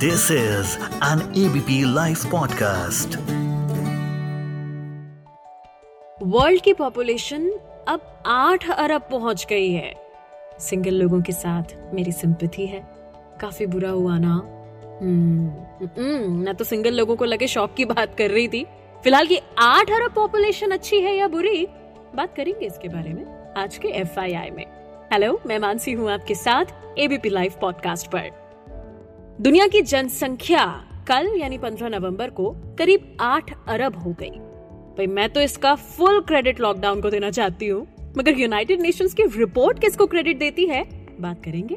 This is an ABP live podcast world की population अब आठ अरब पहुँच गई है। सिंगल लोगों के साथ मेरी सिंपथी है। काफ़ी बुरा हुआ ना। हम्म, हम्म, मैं तो सिंगल लोगों को लगे शौक की बात कर रही थी। फ़िलहाल की आठ अरब पॉपुलेशन अच्छी है या बुरी? बात करेंगे इसके बारे में आज के FII में। हेलो मैं मानसी हूँ आपके साथ एबीपी लाइव पॉडकास्ट पर। दुनिया की जनसंख्या कल यानी 15 नवंबर को करीब आठ अरब हो गई। भाई, मैं तो इसका फुल क्रेडिट लॉकडाउन को देना चाहती हूँ। मगर यूनाइटेड नेशंस की रिपोर्ट किसको क्रेडिट देती है? बात करेंगे।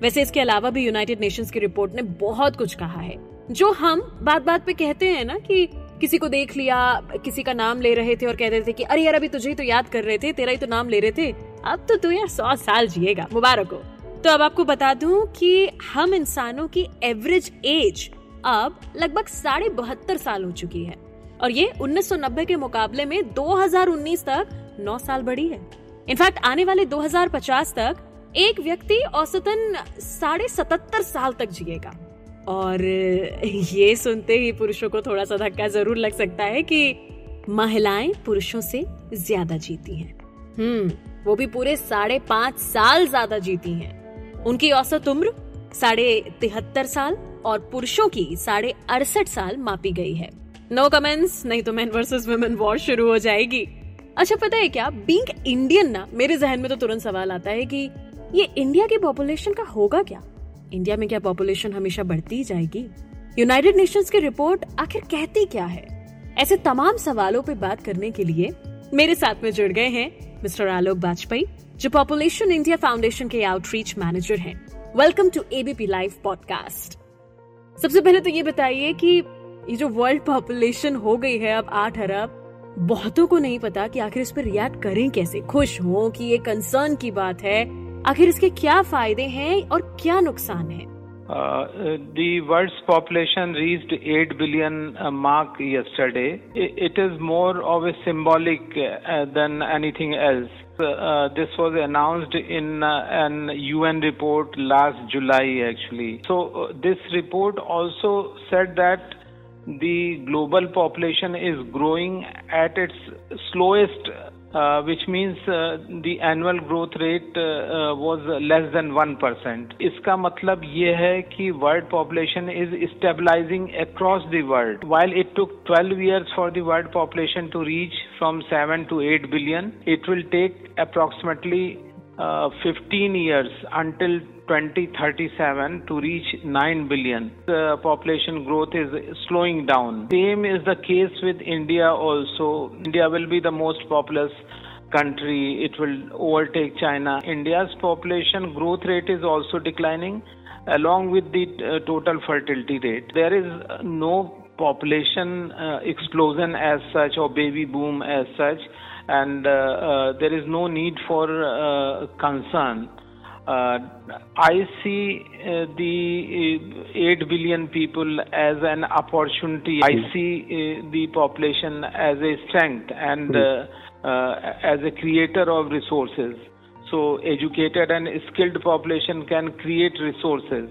वैसे इसके अलावा भी यूनाइटेड नेशंस की रिपोर्ट ने बहुत कुछ कहा है। जो हम बात बात पे कहते हैं ना कि किसी को देख लिया, किसी का नाम ले रहे थे और कहते थे कि, अरे यार, अभी तुझे ही तो याद कर रहे थे, तेरा ही तो नाम ले रहे थे। अब तो तू यार सौ साल जिएगा, मुबारक हो। तो अब आपको बता दूँ कि हम इंसानों की एवरेज एज अब लगभग साढ़े बहत्तर साल हो चुकी है। और ये 1990 के मुकाबले में 2019 तक 9 साल बढ़ी है। इनफैक्ट आने वाले 2050 तक एक व्यक्ति औसतन साढ़े सतहत्तर साल तक जिएगा। और ये सुनते ही पुरुषों को थोड़ा सा धक्का ज़रूर लग सकता है कि महिलाएँ पुरुषों से ज़्यादा जीती हैं। हम्म वो भी पूरे साढ़े पाँच साल ज़्यादा जीती हैं। उनकी औसत उम्र साढ़े तिहत्तर साल और पुरुषों की साढ़े अड़सठ साल मापी गई है। नो कमेंट्स नहीं तो मैन वर्सेस वुमेन वॉर शुरू हो जाएगी। अच्छा पता है क्या? बींग इंडियन ना, मेरे जहन में तो तुरंत सवाल आता है कि ये इंडिया की पॉपुलेशन का होगा क्या? इंडिया में क्या पॉपुलेशन हमेशा बढ़ती ही जाएगी? यूनाइटेड नेशंस की रिपोर्ट आखिर कहती क्या है? ऐसे तमाम सवालों पे बात करने के लिए मेरे साथ में जुड़ गए हैं मिस्टर आलोक वाजपेयी जो पॉपुलेशन इंडिया फाउंडेशन के आउटरीच मैनेजर हैं। Welcome to ABP live podcast सबसे पहले तो ये बताइए कि ये जो वर्ल्ड पॉपुलेशन हो गई है अब आठ अरब बहुतों को नहीं पता कि आखिर इस पर रिएक्ट करें कैसे। खुश हो कि ये कंसर्न की बात है। आखिर इसके क्या फ़ायदे हैं और क्या नुकसान है? The world's population reached 8 billion uh, mark yesterday. It, it is more of a symbolic uh, than anything else. Uh, uh, this was announced in uh, an UN report last July, actually. So, uh, this report also said that the global population is growing at its slowest uh, which means uh, the annual growth rate uh, uh, was less than 1%. इसका मतलब ये है कि world population is stabilizing across the world. While it took 12 years for the world population to reach from 7 to 8 billion, it will take approximately uh, 15 years until 2037 to reach 9 billion. The population growth is slowing down. Same is the case with India also. India will be the most populous country. It will overtake China. India's population growth rate is also declining along with the uh, total fertility rate. There is no population uh, explosion as such or baby boom as such and uh, uh, there is no need for uh, concern uh, I see uh, the uh, 8 billion people as an opportunity. I hmm. see the population as a strength and hmm. as a creator of resources. So, educated and skilled population can create resources.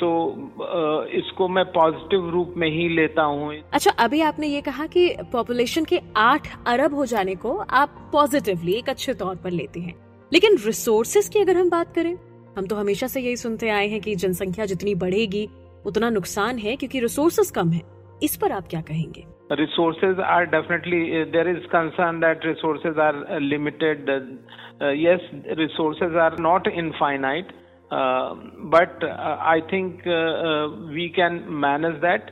So so, इसको मैं positive रूप में ही लेता हूँ। अच्छा अभी आपने ये कहा कि पॉपुलेशन के आठ अरब हो जाने को आप पॉजिटिवली एक अच्छे तौर पर लेते हैं। लेकिन रिसोर्सेज की अगर हम बात करें हम तो हमेशा से यही सुनते आए हैं कि जनसंख्या जितनी बढ़ेगी उतना नुकसान है क्योंकि रिसोर्सेज कम है। इस पर आप क्या कहेंगे? Resources are definitely uh, there is concern that resources are uh, limited. Uh, yes resources are not infinite. uh, but uh, i think uh, we can manage that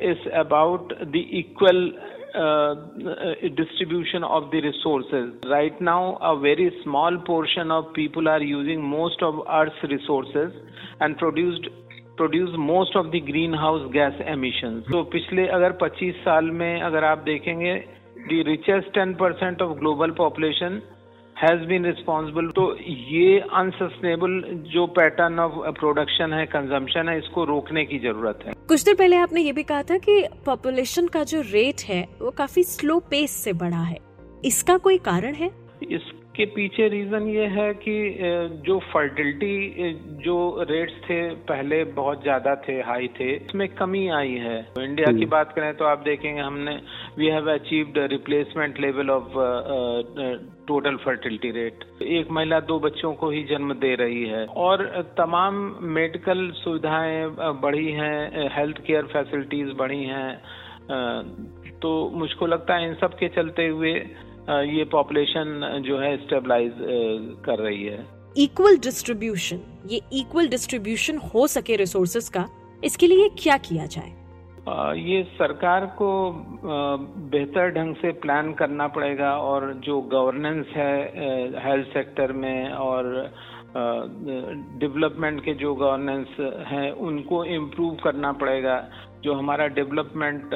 is about the equal uh, distribution of the resources. Right now, a very small portion of people are using most of Earth's resources and produced produce most of the greenhouse gas emission तो पिछले अगर 25 साल में अगर आप देखेंगे the richest 10 percent of global population Has been responsible तो ये अनसस्टेनेबल जो पैटर्न ऑफ़ प्रोडक्शन है कंजम्पशन है इसको रोकने की ज़रूरत है। कुछ देर पहले आपने ये भी कहा था कि पॉपुलेशन का जो रेट है वो काफ़ी स्लो पेस से बढ़ा है। इसका कोई कारण है? इस के पीछे रीजन ये है कि जो फर्टिलिटी जो रेट्स थे पहले बहुत ज़्यादा थे हाई थे इसमें कमी आई है। तो इंडिया की हम्म। बात करें तो आप देखेंगे हमने we have achieved replacement level of total fertility rate एक महिला दो बच्चों को ही जन्म दे रही है। और तमाम मेडिकल सुविधाएँ बढ़ी हैं हेल्थ केयर फैसिलिटीज़ बढ़ी हैं तो मुझको लगता है इन सब के चलते हुए ये पॉपुलेशन जो है स्टेबलाइज कर रही है। इक्वल डिस्ट्रीब्यूशन ये इक्वल डिस्ट्रीब्यूशन हो सके रिसोर्सेज का इसके लिए क्या किया जाए? ये सरकार को बेहतर ढंग से प्लान करना पड़ेगा और जो गवर्नेंस है हेल्थ सेक्टर में और डेवलपमेंट के जो गवर्नेंस हैं, उनको इम्प्रूव करना पड़ेगा। जो हमारा डेवलपमेंट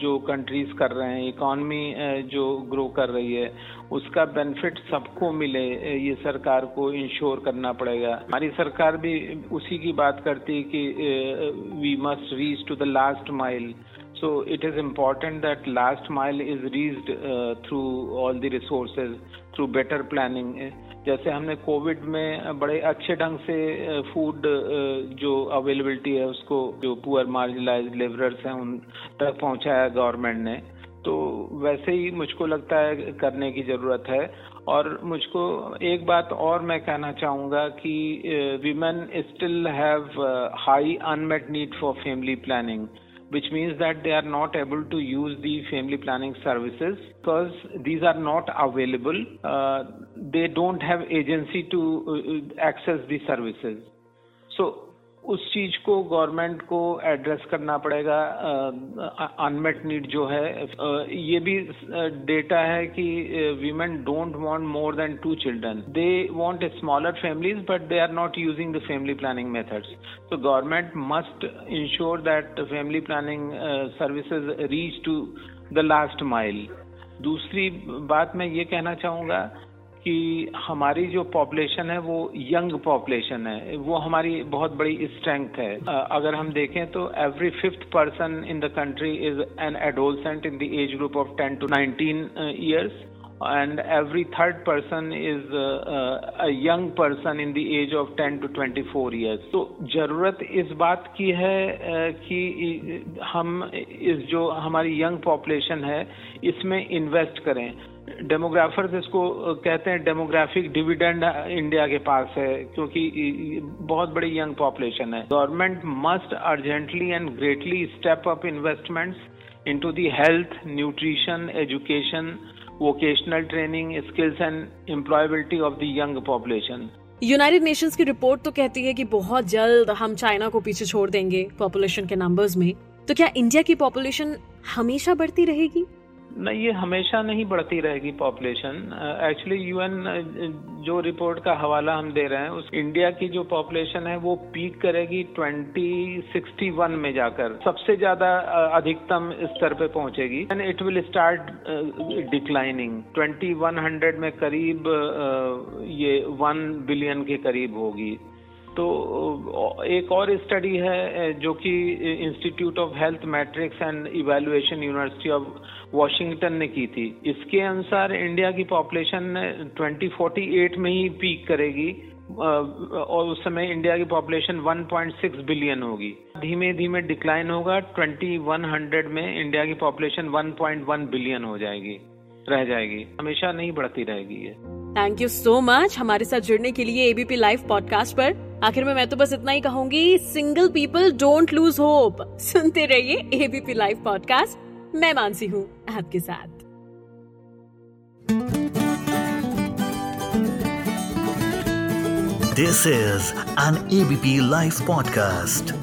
जो कंट्रीज़ कर रहे हैं इकॉनमी जो ग्रो कर रही है, उसका बेनिफिट सबको मिले। ये सरकार को इंश्योर करना पड़ेगा। हमारी सरकार भी उसी की बात करती है कि we must reach to the last mile so it is important that last mile is reached uh, through all the resources through better planning. जैसे हमने कोविड में बड़े अच्छे ढंग से फ़ूड जो अवेलेबिलिटी है उसको जो पुअर मार्जिनलाइज लेबरर्स हैं उन तक पहुँचाया गवर्नमेंट ने। तो वैसे ही मुझको लगता है करने की ज़रूरत है। और मुझको एक बात और मैं कहना चाहूँगा कि women still have high unmet need for family planning which means that they are not able to use the family planning services because these are not available. Uh, they don't have agency to uh, access the services. So उस चीज़ को government को address करना पड़ेगा unmet need जो है ये भी data है कि women don't want more than two children they want smaller families but they are not using the family planning methods तो government must ensure that family planning services reach to the last mile दूसरी बात मैं ये कहना चाहूँगा कि हमारी जो पॉपुलेशन है वो यंग पॉपुलेशन है, वो हमारी बहुत बड़ी स्ट्रेंथ है। अगर हम देखें तो every fifth person in the country is an adolescent in the age group of ten to nineteen years and every third person is uh, a young person in the age of 10 to 24 years. तो ज़रूरत इस बात की है कि हम इस जो हमारी यंग पॉपुलेशन है इसमें इन्वेस्ट करें डेमोग्राफर्स इसको कहते हैं डेमोग्राफिक डिविडेंड इंडिया के पास है क्योंकि बहुत बड़ी यंग पॉपुलेशन है government must urgently and greatly step up investments into the health nutrition education vocational training skills and employability of the young population United Nations की रिपोर्ट तो कहती है कि बहुत जल्द हम चाइना को पीछे छोड़ देंगे पॉपुलेशन के नंबर्स में। तो क्या इंडिया की पॉपुलेशन हमेशा बढ़ती रहेगी? नहीं, ये हमेशा नहीं बढ़ती रहेगी पॉपुलेशन एक्चुअली यूएन जो रिपोर्ट का हवाला हम दे रहे हैं, उस इंडिया की जो पॉपुलेशन है, वो पीक करेगी 2061 में जाकर. सबसे ज़्यादा अधिकतम स्तर पे पहुंचेगी. And it will start declining 2100 में करीब ये वन बिलियन के करीब होगी. तो एक और स्टडी है जो कि institute of health metrics and evaluation university of Washington ने की थी। इसके अनुसार इंडिया की पॉपुलेशन 2048 में ही पीक करेगी और उस समय इंडिया की पॉपुलेशन 1.6 बिलियन होगी। धीमे धीमे डिक्लाइन होगा 2100 में इंडिया की पॉपुलेशन 1.1 बिलियन हो जाएगी, रह जाएगी। हमेशा नहीं बढ़ती रहेगी ये। थैंक यू सो मच हमारे साथ जुड़ने के लिए एबीपी लाइव पॉडकास्ट पर। आखिर में मैं तो बस इतना ही कहूँगी single people don't lose hope सुनते रहिए एबीपी लाइव पॉडकास्ट मैं मानसी हूँ आपके साथ। This is an ABP live podcast